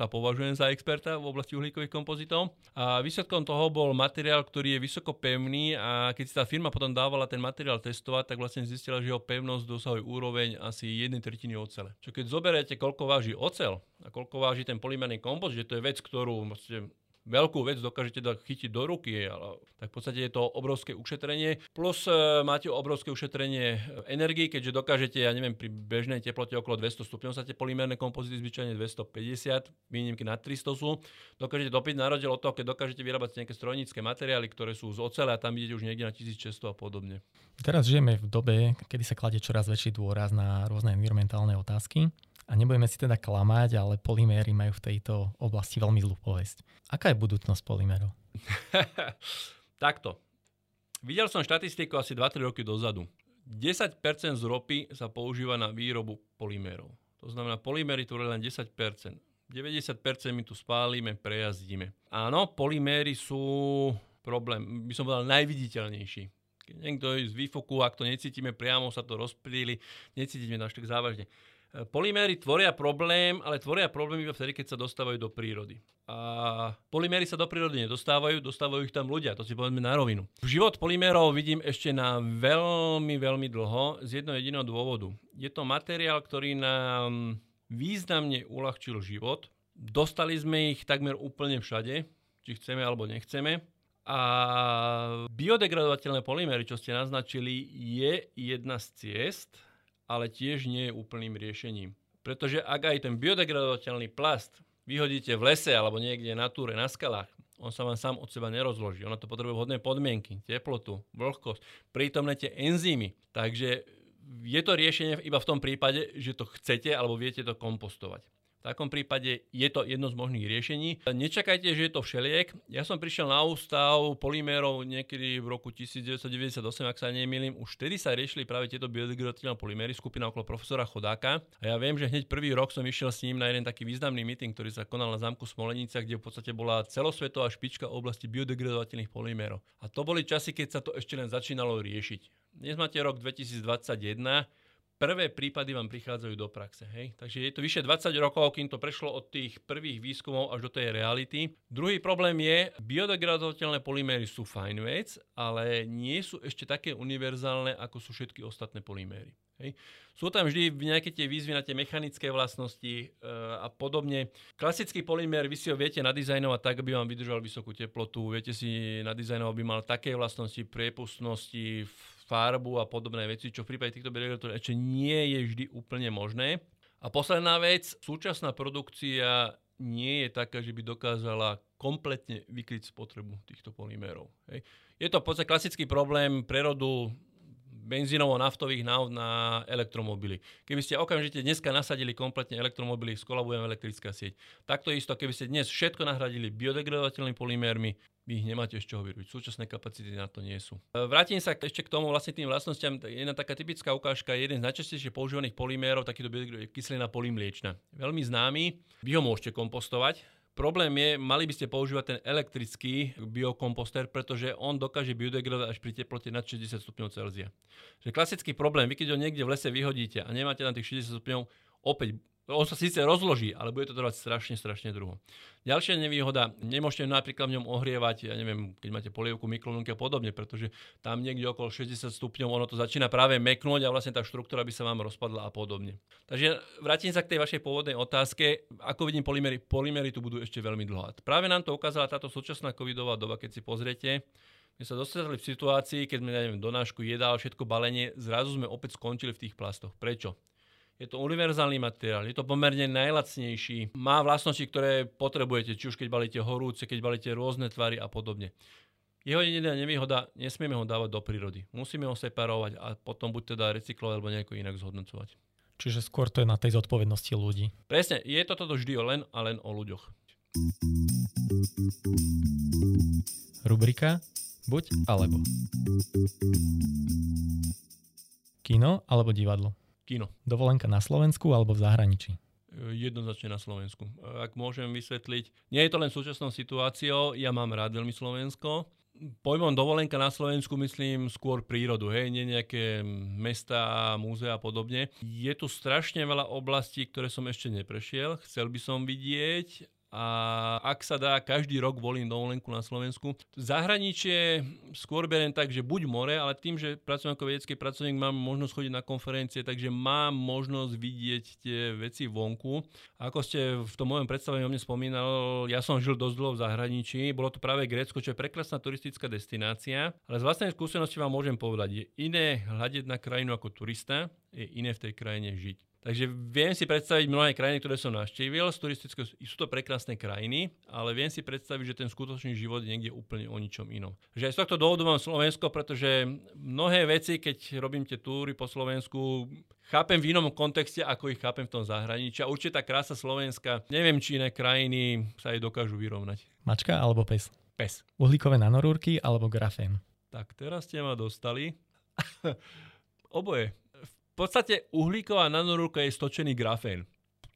sa považujem za experta v oblasti uhlíkových kompozitov. A výsledkom toho bol materiál, ktorý je vysoko pevný a keď si tá firma potom dávala ten materiál testovať, tak vlastne zistila, že jeho pevnosť dosahuje úroveň asi 1 tretiny ocele. Čo keď zoberiete, koľko váži ocel a koľko váži ten polymerný kompozit, že to je vec, ktorú vlastne veľkú vec dokážete dať chytiť do ruky, ale tak v podstate je to obrovské ušetrenie. Plus e, máte obrovské ušetrenie energii, keďže dokážete, ja neviem, pri bežnej teplote okolo 200 stupňov sa tie polymérne kompozity zvyčajne 250, výnimky na 300 sú. Dokážete dopiť na rozdiel od toho, keď dokážete vyrábať nejaké strojnícke materiály, ktoré sú z ocele a tam idete už niekde na 1600 a podobne. Teraz žijeme v dobe, kedy sa kladie čoraz väčší dôraz na rôzne environmentálne otázky. A nebudeme si teda klamať, ale polyméry majú v tejto oblasti veľmi zlú povesť. Aká je budúcnosť polymérov? Takto. Videl som štatistiku asi 2-3 roky dozadu. 10% z ropy sa používa na výrobu polymérov. To znamená, polyméry tvoria len 10%. 90% my tu spálime, prejazdíme. Áno, polyméry sú problém, by som povedal, najviditeľnejší. Keď niekto je z výfoku, ak to necítime priamo, sa to rozpríli, necítime to až tak závažne. Polyméry tvoria problém, ale tvoria problém iba vtedy, keď sa dostávajú do prírody. A polyméry sa do prírody nedostávajú, dostávajú ich tam ľudia, to si povedzme na rovinu. Život polymérov vidím ešte na veľmi, veľmi dlho z jedného jediného dôvodu. Je to materiál, ktorý nám významne uľahčil život. Dostali sme ich takmer úplne všade, či chceme alebo nechceme. A biodegradovateľné polyméry, čo ste naznačili, je jedna z ciest, ale tiež nie je úplným riešením. Pretože ak aj ten biodegradovateľný plast vyhodíte v lese alebo niekde na túre, na skalách, on sa vám sám od seba nerozloží. Ono to potrebuje vhodné podmienky, teplotu, vlhkosť, prítomné tie enzymy. Takže je to riešenie iba v tom prípade, že to chcete alebo viete to kompostovať. V takom prípade je to jedno z možných riešení. Nečakajte, že je to všeliek. Ja som prišiel na ústav polymérov niekedy v roku 1998, ak sa nemýlim. Už vtedy sa riešili práve tieto biodegradovateľné polyméry, skupina okolo profesora Chodáka. A ja viem, že hneď prvý rok som išiel s ním na jeden taký významný meeting, ktorý sa konal na zámku Smolenica, kde v podstate bola celosvetová špička v oblasti biodegradovateľných polymérov. A to boli časy, keď sa to ešte len začínalo riešiť. Dnes máte rok 2021, prvé prípady vám prichádzajú do praxe. Hej? Takže je to vyše 20 rokov, kým to prešlo od tých prvých výskumov až do tej reality. Druhý problém je, biodegradovateľné polyméry sú fajn vec, ale nie sú ešte také univerzálne, ako sú všetky ostatné polyméry. Hej. Sú tam vždy nejaké tie výzvy na tie mechanické vlastnosti e, a podobne. Klasický polymér vy si ho viete nadizajnovať tak, aby vám vydržal vysokú teplotu, viete si nadizajnovať, aby mal také vlastnosti priepustnosti, farbu a podobné veci, čo v prípade týchto bioregulátorov ešte nie je vždy úplne možné. A posledná vec, súčasná produkcia nie je taká, že by dokázala kompletne vykryť spotrebu týchto polymérov. Hej. Je to v podstate klasický problém prerodu benzínovo-naftových náv na elektromobily. Keby ste okamžite dneska nasadili kompletne elektromobily, skolabujem elektrická sieť. Takto isto, keby ste dnes všetko nahradili biodegradovateľnými polymérmi, vy ich nemáte z čoho vyrobiť. Súčasné kapacity na to nie sú. E, vrátim sa ešte k tomu vlastne tým vlastnostiam. Jedna taká typická ukážka, jeden z najčastejšie používaných polymérov, takýto kyselina polymliečna. Veľmi známy. Vy ho môžete kompostovať, Problém je, mali by ste používať ten elektrický biokomposter, pretože on dokáže biodegradovať až pri teplote nad 60 stupňov Celzia. Klasický problém, vy keď ho niekde v lese vyhodíte a nemáte na tých 60 stupňov, opäť on sa síce rozloží, ale bude to trvať strašne, strašne dlho. Ďalšia nevýhoda, nemôžete napríklad v ňom ohrievať, ja neviem, keď máte polievku, mikrovlnky a podobne, pretože tam niekde okolo 60 stupňov ono to začína práve meknúť a vlastne tá štruktúra by sa vám rozpadla a podobne. Takže vrátim sa k tej vašej pôvodnej otázke. Ako vidím polymery, polymery tu budú ešte veľmi dlho. Práve nám to ukázala táto súčasná covidová doba, keď si pozriete. My sa dostali v situácii, keď sme, neviem, donášku jedál, všetko balenie, zrazu sme opäť skončili v tých plastoch. Prečo? Je to univerzálny materiál, je to pomerne najlacnejší, má vlastnosti, ktoré potrebujete, či už keď balíte horúce, keď balíte rôzne tvary a podobne. Jeho jediná nevýhoda, nesmieme ho dávať do prírody. Musíme ho separovať a potom buď teda recyklovať alebo nejako inak zhodnocovať. Čiže skôr to je na tej zodpovednosti ľudí. Presne, je to toto vždy len a len o ľuďoch. Rubrika Buď alebo. Kino alebo divadlo? Kino. Dovolenka na Slovensku alebo v zahraničí? E, jednoznačne na Slovensku. E, ak môžem vysvetliť, nie je to len súčasnou situáciou, ja mám rád veľmi Slovensko. Pojmom dovolenka na Slovensku myslím skôr prírodu, hej, nie nejaké mesta, múzea a podobne. Je tu strašne veľa oblastí, ktoré som ešte neprešiel, chcel by som vidieť a ak sa dá, každý rok volím dovolenku na Slovensku. Zahraničie skôr beriem tak, že buď more, ale tým, že pracujem ako vedecký pracovník, mám možnosť chodiť na konferencie, takže mám možnosť vidieť tie veci vonku. Ako ste v tom mojom predstavení o mne spomínal, ja som žil dosť dlho v zahraničí, bolo to práve Grécko, čo je prekrásna turistická destinácia, ale z vlastnej skúsenosti vám môžem povedať, je iné hľadiť na krajinu ako turista, je iné v tej krajine žiť. Takže viem si predstaviť mnohé krajiny, ktoré som navštívil, sú to prekrásne krajiny, ale viem si predstaviť, že ten skutočný život je niekde úplne o ničom inom. Že aj z tohto dôvodu mám Slovensko, pretože mnohé veci, keď robím tie túry po Slovensku, chápem v inom kontexte, ako ich chápem v tom zahraničí. A určite tá krása Slovenska, neviem, či iné krajiny sa jej dokážu vyrovnať. Mačka alebo pes? Pes. Uhlíkové nanorúrky alebo grafén? Tak teraz ste ma dostali. Oboje podstate uhlíková nanorúrka je stočený grafén.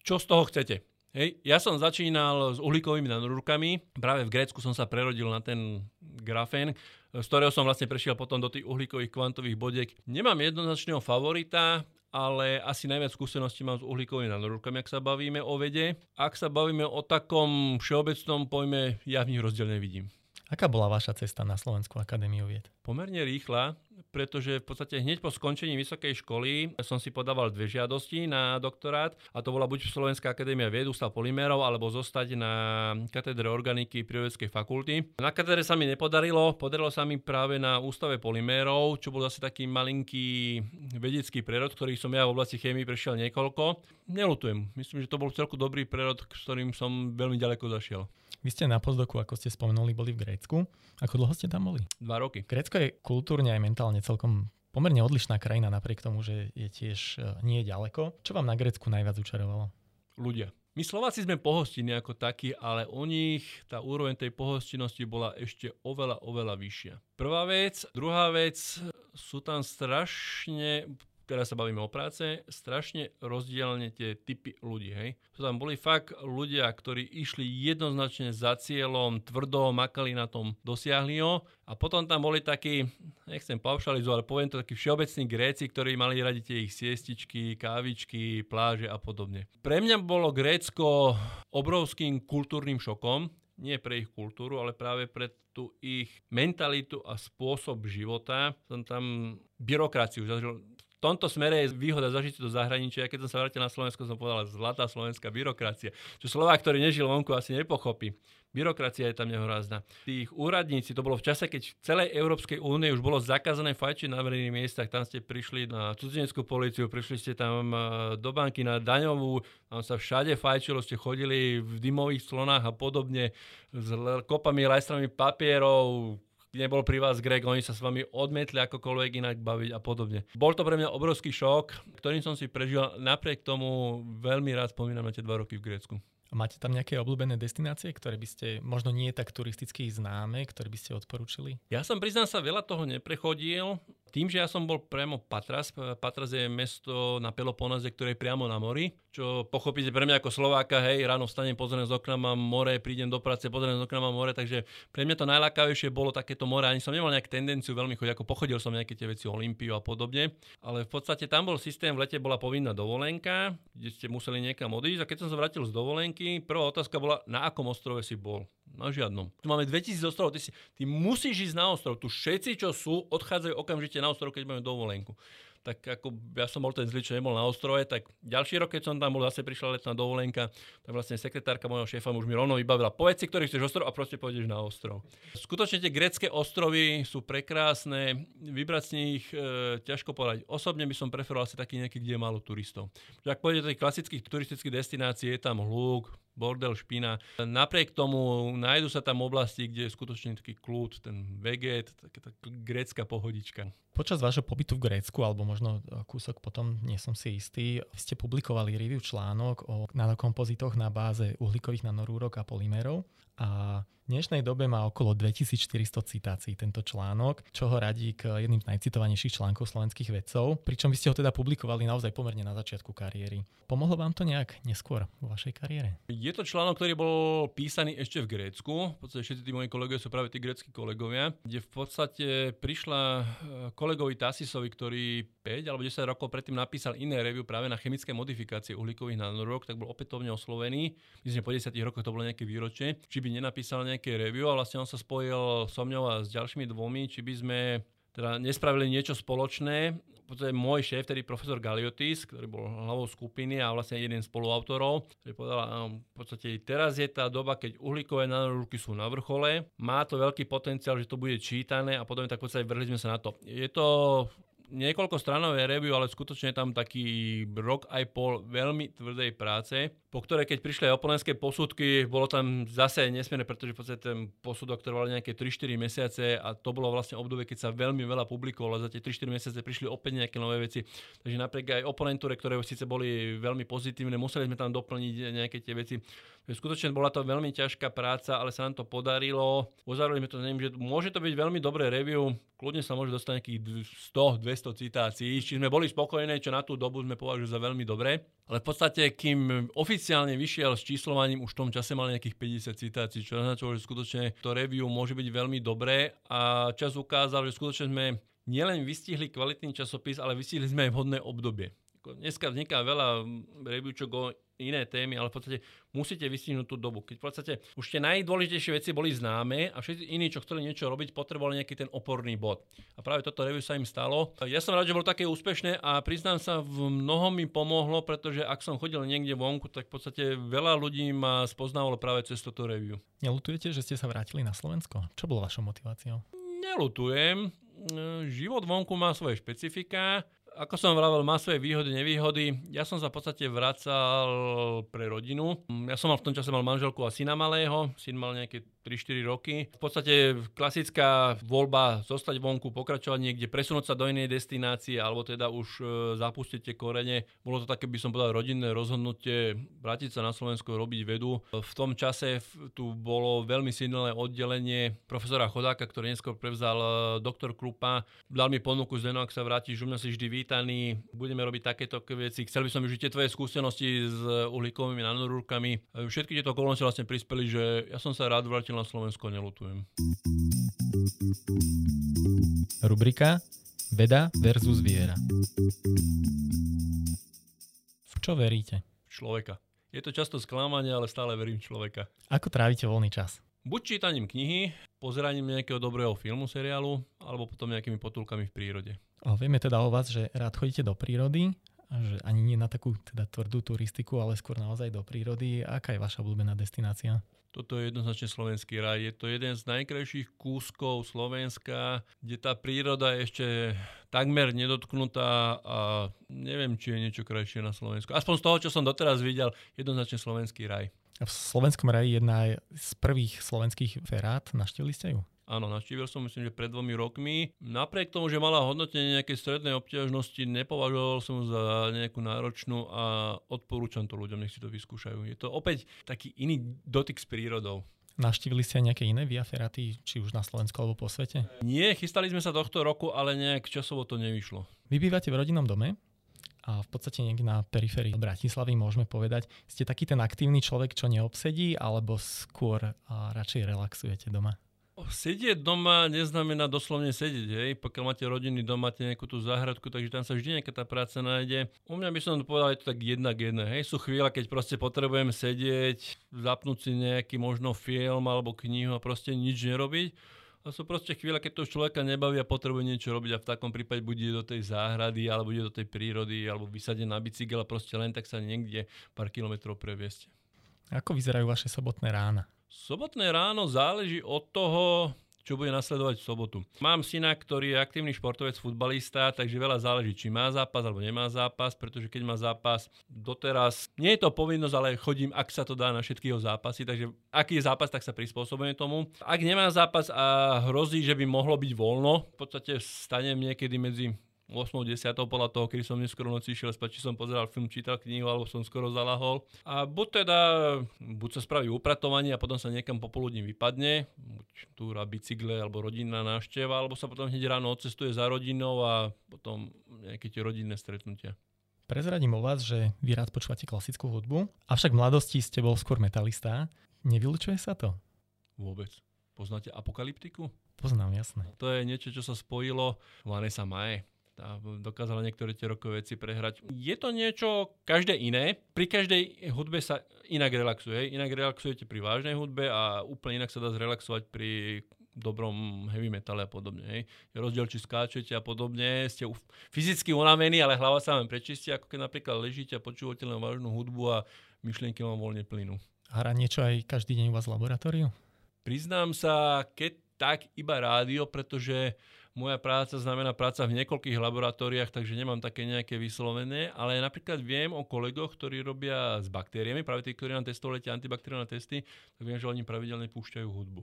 Čo z toho chcete? Hej, ja som začínal s uhlíkovými nanorúrkami, práve v Grécku som sa prerodil na ten grafén, z ktorého som vlastne prešiel potom do tých uhlíkových kvantových bodiek. Nemám jednoznačného favorita, ale asi najviac skúseností mám s uhlíkovými nanorúrkami, ak sa bavíme o vede. Ak sa bavíme o takom všeobecnom pojme, ja v nich rozdiel nevidím. Aká bola vaša cesta na Slovenskú akadémiu vied? Pomerne rýchla, pretože v podstate hneď po skončení vysokej školy som si podával dve žiadosti na doktorát a to bola buď Slovenská akadémia vied, ústav polymerov, alebo zostať na katedre organiky prírodeckej fakulty. Na katedre sa mi nepodarilo, podarilo sa mi práve na ústave polymérov, čo bol zase taký malinký vedecký prerod, ktorý som ja v oblasti chémie prešiel niekoľko. Nelutujem, myslím, že to bol celku dobrý prerod, s ktorým som veľmi ďaleko zašiel. Vy ste na pozdoku, ako ste spomenuli, boli v Grécku. Ako dlho ste tam boli? Dva roky. Grécko je kultúrne aj mentálne celkom pomerne odlišná krajina, napriek tomu, že je tiež e, nie ďaleko. Čo vám na Grécku najviac učarovalo? Ľudia. My Slováci sme pohostinní ako takí, ale u nich tá úroveň tej pohostinnosti bola ešte oveľa, oveľa vyššia. Prvá vec. Druhá vec, sú tam strašne teraz sa bavíme o práce, strašne rozdielne tie typy ľudí. Hej. To tam boli fakt ľudia, ktorí išli jednoznačne za cieľom, tvrdo makali na tom, dosiahli ho. A potom tam boli takí, nechcem paušalizovať, ale poviem to takí všeobecní Gréci, ktorí mali radi tie ich siestičky, kávičky, pláže a podobne. Pre mňa bolo Grécko obrovským kultúrnym šokom, nie pre ich kultúru, ale práve pre tú ich mentalitu a spôsob života. Som tam byrokraciu zažil tomto smere je výhoda zažiť do zahraničia. Keď som sa vrátil na Slovensko, som povedal zlatá slovenská byrokracia. Čo Slovák, ktorý nežil vonku, asi nepochopí. Byrokracia je tam nehorázna. Tých úradníci, to bolo v čase, keď v celej Európskej únie už bolo zakázané fajčiť na verejných miestach. Tam ste prišli na cudzineckú policiu, prišli ste tam e, do banky na daňovú, tam sa všade fajčilo, ste chodili v dymových slonách a podobne s kopami, lajstrami papierov, nebol pri vás Greg, oni sa s vami odmietli akokoľvek inak baviť a podobne. Bol to pre mňa obrovský šok, ktorým som si prežil. Napriek tomu veľmi rád spomínam na tie dva roky v Grécku. Máte tam nejaké obľúbené destinácie, ktoré by ste možno nie tak turisticky známe, ktoré by ste odporúčili? Ja som priznám sa veľa toho neprechodil. Tým, že ja som bol priamo Patras, Patras je mesto na Peloponese, ktoré je priamo na mori, čo pochopíte pre mňa ako Slováka, hej, ráno vstanem, pozriem z okna, mám more, prídem do práce, pozriem z okna, mám more, takže pre mňa to najlákavejšie bolo takéto more, ani som nemal nejakú tendenciu veľmi chodiť, ako pochodil som nejaké tie veci, Olympiu a podobne, ale v podstate tam bol systém, v lete bola povinná dovolenka, kde ste museli niekam odísť a keď som sa vrátil z dovolenky, prvá otázka bola, na akom ostrove si bol. Na žiadnom. Tu máme 2000 ostrovov, ty, si, ty musíš ísť na ostrov. Tu všetci, čo sú, odchádzajú okamžite na ostrov, keď máme dovolenku tak ako ja som bol ten zlý, čo nebol na ostrove, tak ďalší rok, keď som tam bol, zase prišla letná dovolenka, tak vlastne sekretárka môjho šéfa už mi rovno vybavila, povedz si, ktorý chceš ostrov a proste pôjdeš na ostrov. Skutočne tie grecké ostrovy sú prekrásne, vybrať z nich e, ťažko povedať. Osobne by som preferoval asi taký nejaký, kde je málo turistov. Ak pôjdete do klasických turistických destinácií, je tam hluk, bordel, špina. Napriek tomu nájdu sa tam oblasti, kde je skutočne taký kľud, ten veget, taká grécka pohodička. Počas vášho pobytu v Grécku, alebo možno kúsok potom, nie som si istý, ste publikovali review článok o nanokompozitoch na báze uhlíkových nanorúrok a polymérov a v dnešnej dobe má okolo 2400 citácií tento článok, čo ho radí k jedným z najcitovanejších článkov slovenských vedcov, pričom vy ste ho teda publikovali naozaj pomerne na začiatku kariéry. Pomohlo vám to nejak neskôr vo vašej kariére? Je to článok, ktorý bol písaný ešte v Grécku. V podstate všetci tí moji kolegovia sú práve tí grécky kolegovia, kde v podstate prišla eh, kolegovi Tasisovi, ktorý 5 alebo 10 rokov predtým napísal iné review práve na chemické modifikácie uhlíkových nanorok, tak bol opätovne oslovený. Myslím, že po 10 rokoch to bolo nejaké výročie. Či by nenapísal nejaké review a vlastne on sa spojil so mňou a s ďalšími dvomi, či by sme teda nespravili niečo spoločné. Podstate môj šéf, tedy profesor Galiotis, ktorý bol hlavou skupiny a vlastne jeden z spoluautorov, ktorý povedal, v podstate teraz je tá doba, keď uhlíkové nanorúky sú na vrchole, má to veľký potenciál, že to bude čítané a potom tak v podstate vrhli sme sa na to. Je to niekoľko stranové review, ale skutočne tam taký rok aj pol veľmi tvrdej práce, po ktorej keď prišli aj opolenské posudky, bolo tam zase nesmierne, pretože v podstate ten posudok trval nejaké 3-4 mesiace a to bolo vlastne obdobie, keď sa veľmi veľa publikovalo, za tie 3-4 mesiace prišli opäť nejaké nové veci. Takže napriek aj oponentúre, ktoré síce boli veľmi pozitívne, museli sme tam doplniť nejaké tie veci. Skutočne bola to veľmi ťažká práca, ale sa nám to podarilo. Uzavreli sme to, neviem, že môže to byť veľmi dobré review, kľudne sa môže dostať nejakých 100-200 citácií, či sme boli spokojní, čo na tú dobu sme považovali za veľmi dobré. Ale v podstate, kým oficiálne vyšiel s číslovaním, už v tom čase mal nejakých 50 citácií, čo naznačilo, že skutočne to review môže byť veľmi dobré a čas ukázal, že skutočne sme nielen vystihli kvalitný časopis, ale vystihli sme aj vhodné obdobie. Dneska vzniká veľa reviewčok o iné témy, ale v podstate musíte vystihnúť tú dobu. Keď v podstate už tie najdôležitejšie veci boli známe a všetci iní, čo chceli niečo robiť, potrebovali nejaký ten oporný bod. A práve toto review sa im stalo. Ja som rád, že bolo také úspešné a priznám sa, v mnohom mi pomohlo, pretože ak som chodil niekde vonku, tak v podstate veľa ľudí ma spoznávalo práve cez toto review. Nelutujete, že ste sa vrátili na Slovensko? Čo bolo vašou motiváciou? Nelutujem. Život vonku má svoje špecifika ako som vravel, má svoje výhody, nevýhody. Ja som sa v podstate vracal pre rodinu. Ja som mal v tom čase mal manželku a syna malého. Syn mal nejaké 3-4 roky. V podstate klasická voľba zostať vonku, pokračovať niekde, presunúť sa do inej destinácie alebo teda už e, zapustiť tie korene. Bolo to také, by som povedal, rodinné rozhodnutie vrátiť sa na Slovensko, robiť vedu. V tom čase tu bolo veľmi silné oddelenie profesora Chodáka, ktorý neskôr prevzal e, doktor Krupa. Dal mi ponuku, Zdeno, ak sa vrátiš, u mňa si vždy vítaný, budeme robiť takéto veci. Chcel by som využiť tie tvoje skúsenosti s uhlíkovými nanorúkami. Všetky tieto okolnosti vlastne prispeli, že ja som sa rád vrátil na Slovensko, nelutujem. Rubrika Veda versus viera. V čo veríte? Človeka. Je to často sklamanie, ale stále verím človeka. Ako trávite voľný čas? Buď čítaním knihy, pozeraním nejakého dobrého filmu, seriálu, alebo potom nejakými potulkami v prírode. O, vieme teda o vás, že rád chodíte do prírody, že ani nie na takú teda tvrdú turistiku, ale skôr naozaj do prírody. Aká je vaša obľúbená destinácia? Toto je jednoznačne slovenský raj. Je to jeden z najkrajších kúskov Slovenska, kde tá príroda je ešte takmer nedotknutá a neviem, či je niečo krajšie na Slovensku. Aspoň z toho, čo som doteraz videl, jednoznačne slovenský raj. V slovenskom raji jedna z prvých slovenských ferát. Naštívili ste ju? Áno, naštívil som myslím, že pred dvomi rokmi. Napriek tomu, že mala hodnotenie nejakej strednej obťažnosti, nepovažoval som za nejakú náročnú a odporúčam to ľuďom, nech si to vyskúšajú. Je to opäť taký iný dotyk s prírodou. Naštívili ste aj nejaké iné viaferaty, či už na Slovensku alebo po svete? Nie, chystali sme sa tohto roku, ale nejak časovo to nevyšlo. Vy bývate v rodinnom dome? a v podstate niekde na periférii Bratislavy môžeme povedať, ste taký ten aktívny človek, čo neobsedí, alebo skôr radšej relaxujete doma? Sedieť doma neznamená doslovne sedieť, hej. Pokiaľ máte rodiny doma, máte nejakú tú záhradku, takže tam sa vždy nejaká tá práca nájde. U mňa by som povedal, je to tak jedna k jednej, hej. Sú chvíľa, keď proste potrebujem sedieť, zapnúť si nejaký možno film alebo knihu a proste nič nerobiť. A sú proste chvíľa, keď to človeka nebaví a potrebuje niečo robiť a v takom prípade bude do tej záhrady alebo bude do tej prírody alebo vysadeť na bicykel a proste len tak sa niekde pár kilometrov previesť. Ako vyzerajú vaše sobotné rána? Sobotné ráno záleží od toho, čo bude nasledovať v sobotu. Mám syna, ktorý je aktívny športovec, futbalista, takže veľa záleží, či má zápas alebo nemá zápas, pretože keď má zápas, doteraz nie je to povinnosť, ale chodím, ak sa to dá na všetky jeho zápasy, takže aký je zápas, tak sa prispôsobujem tomu. Ak nemá zápas a hrozí, že by mohlo byť voľno, v podstate stanem niekedy medzi 8. 10. podľa toho, kedy som neskoro noci išiel spať, či som pozeral film, čítal knihu, alebo som skoro zalahol. A buď teda, buď sa spraví upratovanie a potom sa niekam popoludní vypadne, buď túra, bicykle alebo rodinná návšteva, alebo sa potom hneď ráno odcestuje za rodinou a potom nejaké tie rodinné stretnutia. Prezradím o vás, že vy rád počúvate klasickú hudbu, avšak v mladosti ste bol skôr metalista. Nevylučuje sa to? Vôbec. Poznáte apokalyptiku? Poznám, jasné. To je niečo, čo sa spojilo Vanessa Mae a dokázala niektoré tie rokové veci prehrať. Je to niečo každé iné. Pri každej hudbe sa inak relaxuje. Inak relaxujete pri vážnej hudbe a úplne inak sa dá zrelaxovať pri dobrom heavy metale a podobne. Hej. Je rozdiel, či skáčete a podobne, ste fyzicky unavení, ale hlava sa vám prečistí, ako keď napríklad ležíte a počúvate len vážnu hudbu a myšlienky vám voľne plynú. Hrá niečo aj každý deň u vás v laboratóriu? Priznám sa, keď tak iba rádio, pretože moja práca znamená práca v niekoľkých laboratóriách, takže nemám také nejaké vyslovené, ale napríklad viem o kolegoch, ktorí robia s baktériami, práve tí, ktorí nám testovali tie antibakteriálne testy, tak viem, že oni pravidelne púšťajú hudbu.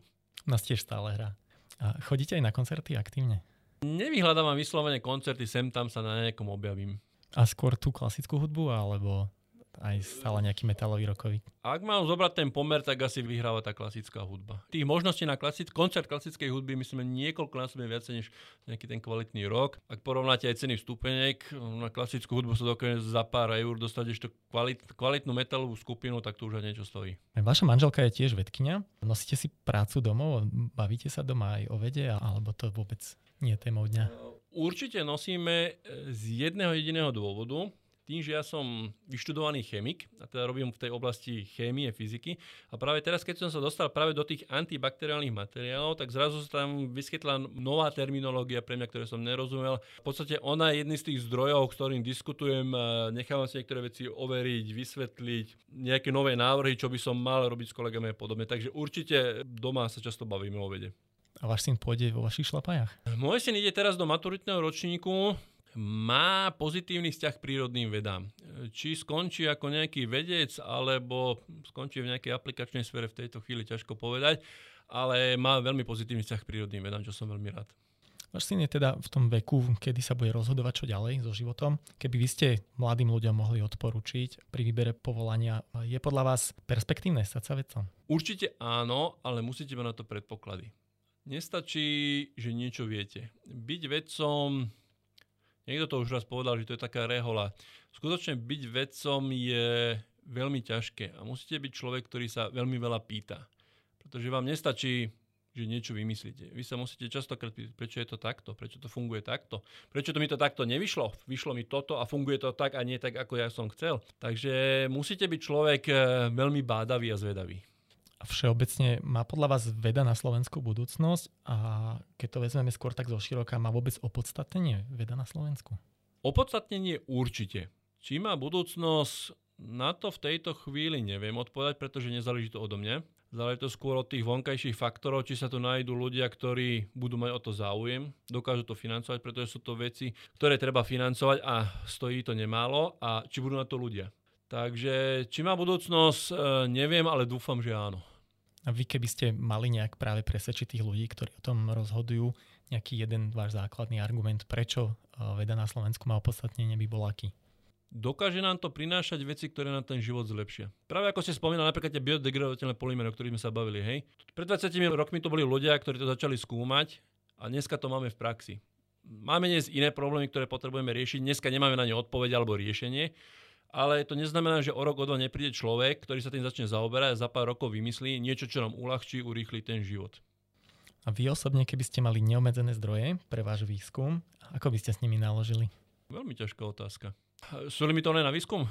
Nás tiež stále hrá. A chodíte aj na koncerty aktívne? Nevyhľadávam vyslovene koncerty, sem tam sa na nejakom objavím. A skôr tú klasickú hudbu, alebo aj stále nejaký metalový rokový. Ak mám zobrať ten pomer, tak asi vyhráva tá klasická hudba. Tých možností na klasic- koncert klasickej hudby myslíme niekoľko násobne viacej než nejaký ten kvalitný rok. Ak porovnáte aj ceny vstupeniek, na klasickú hudbu sa dokáže za pár eur dostať ešte kvalit- kvalitnú metalovú skupinu, tak to už aj niečo stojí. Vaša manželka je tiež vedkynia. Nosíte si prácu domov? Bavíte sa doma aj o vede? Alebo to vôbec nie je témou dňa? Určite nosíme z jedného jediného dôvodu tým, že ja som vyštudovaný chemik, a teda robím v tej oblasti chémie, fyziky, a práve teraz, keď som sa dostal práve do tých antibakteriálnych materiálov, tak zrazu sa tam vyskytla nová terminológia pre mňa, ktoré som nerozumel. V podstate ona je jedný z tých zdrojov, ktorým diskutujem, nechávam si niektoré veci overiť, vysvetliť, nejaké nové návrhy, čo by som mal robiť s kolegami a podobne. Takže určite doma sa často bavíme o vede. A váš syn pôjde vo vašich šlapajach? Môj syn ide teraz do maturitného ročníku, má pozitívny vzťah k prírodným vedám. Či skončí ako nejaký vedec, alebo skončí v nejakej aplikačnej sfere v tejto chvíli, ťažko povedať, ale má veľmi pozitívny vzťah k prírodným vedám, čo som veľmi rád. Váš syn je teda v tom veku, kedy sa bude rozhodovať čo ďalej so životom. Keby vy ste mladým ľuďom mohli odporučiť pri výbere povolania, je podľa vás perspektívne stať sa vedcom? Určite áno, ale musíte mať na to predpoklady. Nestačí, že niečo viete. Byť vedcom, niekto to už raz povedal, že to je taká rehola. Skutočne byť vedcom je veľmi ťažké a musíte byť človek, ktorý sa veľmi veľa pýta. Pretože vám nestačí že niečo vymyslíte. Vy sa musíte častokrát pýtať, prečo je to takto, prečo to funguje takto, prečo to mi to takto nevyšlo, vyšlo mi toto a funguje to tak a nie tak, ako ja som chcel. Takže musíte byť človek eh, veľmi bádavý a zvedavý. Všeobecne má podľa vás veda na Slovensku budúcnosť a keď to vezmeme skôr tak zo široka, má vôbec opodstatnenie veda na Slovensku? Opodstatnenie určite. Či má budúcnosť, na to v tejto chvíli neviem odpovedať, pretože nezáleží to odo mňa. Záleží to skôr od tých vonkajších faktorov, či sa tu nájdú ľudia, ktorí budú mať o to záujem, dokážu to financovať, pretože sú to veci, ktoré treba financovať a stojí to nemálo a či budú na to ľudia. Takže či má budúcnosť, e, neviem, ale dúfam, že áno. A vy keby ste mali nejak práve presvedčiť tých ľudí, ktorí o tom rozhodujú, nejaký jeden váš základný argument, prečo e, veda na Slovensku má opodstatnenie, by bol aký? dokáže nám to prinášať veci, ktoré nám ten život zlepšia. Práve ako ste spomínali, napríklad tie biodegradovateľné polymery, o ktorých sme sa bavili. Hej. Pred 20 rokmi to boli ľudia, ktorí to začali skúmať a dneska to máme v praxi. Máme dnes iné problémy, ktoré potrebujeme riešiť. Dneska nemáme na ne odpoveď alebo riešenie, ale to neznamená, že o rok, o dva nepríde človek, ktorý sa tým začne zaoberať a za pár rokov vymyslí niečo, čo nám uľahčí, urýchli ten život. A vy osobne, keby ste mali neobmedzené zdroje pre váš výskum, ako by ste s nimi naložili? Veľmi ťažká otázka. Sú limitované na výskum?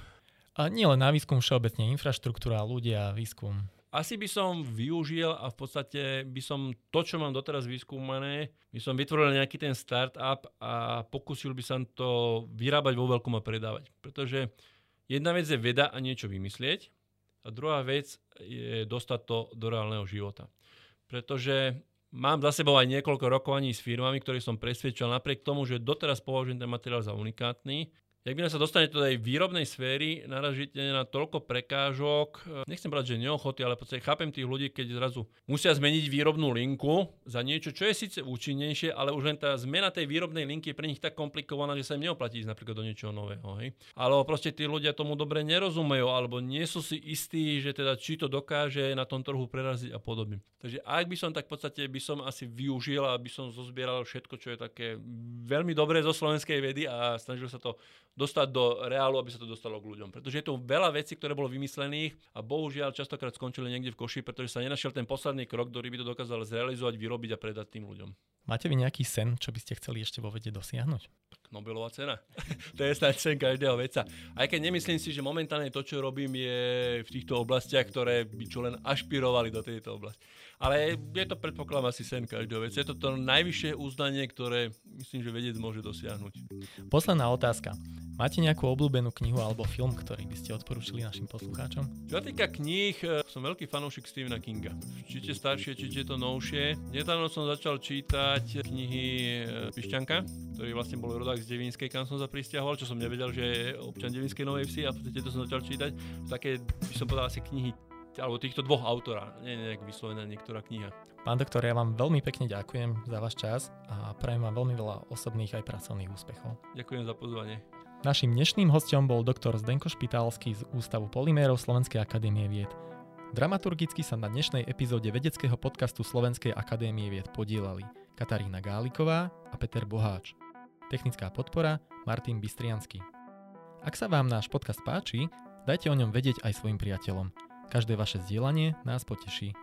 A nie len na výskum, všeobecne infraštruktúra, ľudia, výskum. Asi by som využil a v podstate by som to, čo mám doteraz vyskúmané, by som vytvoril nejaký ten startup a pokusil by som to vyrábať vo veľkom a predávať. Pretože jedna vec je veda a niečo vymyslieť a druhá vec je dostať to do reálneho života. Pretože mám za sebou aj niekoľko rokovaní s firmami, ktoré som presvedčil napriek tomu, že doteraz považujem ten materiál za unikátny, Jak by sa dostane do tej výrobnej sféry, naražíte na toľko prekážok, nechcem brať, že neochoty, ale podstate chápem tých ľudí, keď zrazu musia zmeniť výrobnú linku za niečo, čo je síce účinnejšie, ale už len tá zmena tej výrobnej linky je pre nich tak komplikovaná, že sa im neoplatí ísť napríklad do niečoho nového. Hej? Ale proste tí ľudia tomu dobre nerozumejú, alebo nie sú si istí, že teda či to dokáže na tom trhu preraziť a podobne. Takže ak by som tak v podstate by som asi využil, aby som zozbieral všetko, čo je také veľmi dobré zo slovenskej vedy a snažil sa to dostať do reálu, aby sa to dostalo k ľuďom. Pretože je tu veľa vecí, ktoré bolo vymyslených a bohužiaľ častokrát skončili niekde v koši, pretože sa nenašiel ten posledný krok, ktorý by to dokázal zrealizovať, vyrobiť a predať tým ľuďom. Máte vy nejaký sen, čo by ste chceli ešte vo vede dosiahnuť? Nobelová cena. to je snáď sen každého veca. Aj keď nemyslím si, že momentálne to, čo robím, je v týchto oblastiach, ktoré by čo len ašpirovali do tejto oblasti. Ale je to predpokladám asi sen každého vec. Je to to najvyššie uznanie, ktoré myslím, že vedec môže dosiahnuť. Posledná otázka. Máte nejakú obľúbenú knihu alebo film, ktorý by ste odporúčili našim poslucháčom? Čo sa týka kníh, e, som veľký fanúšik Stephena Kinga. Či tie staršie, či tie to novšie. Nedávno som začal čítať knihy e, Pišťanka, ktorý vlastne bol rodák z Devínskej, kam som sa pristiahoval, čo som nevedel, že je občan Devínskej Novej Vsi a v podstate to som začal čítať. Také, by som povedal, asi knihy alebo týchto dvoch autora, nie nejak vyslovená niektorá kniha. Pán doktor, ja vám veľmi pekne ďakujem za váš čas a prajem vám veľmi veľa osobných aj pracovných úspechov. Ďakujem za pozvanie. Našim dnešným hostom bol doktor Zdenko Špitálsky z Ústavu Polymérov Slovenskej akadémie vied. Dramaturgicky sa na dnešnej epizóde vedeckého podcastu Slovenskej akadémie vied podielali Katarína Gáliková a Peter Boháč. Technická podpora Martin Bystriansky. Ak sa vám náš podcast páči, dajte o ňom vedieť aj svojim priateľom. Každé vaše zdieľanie nás poteší.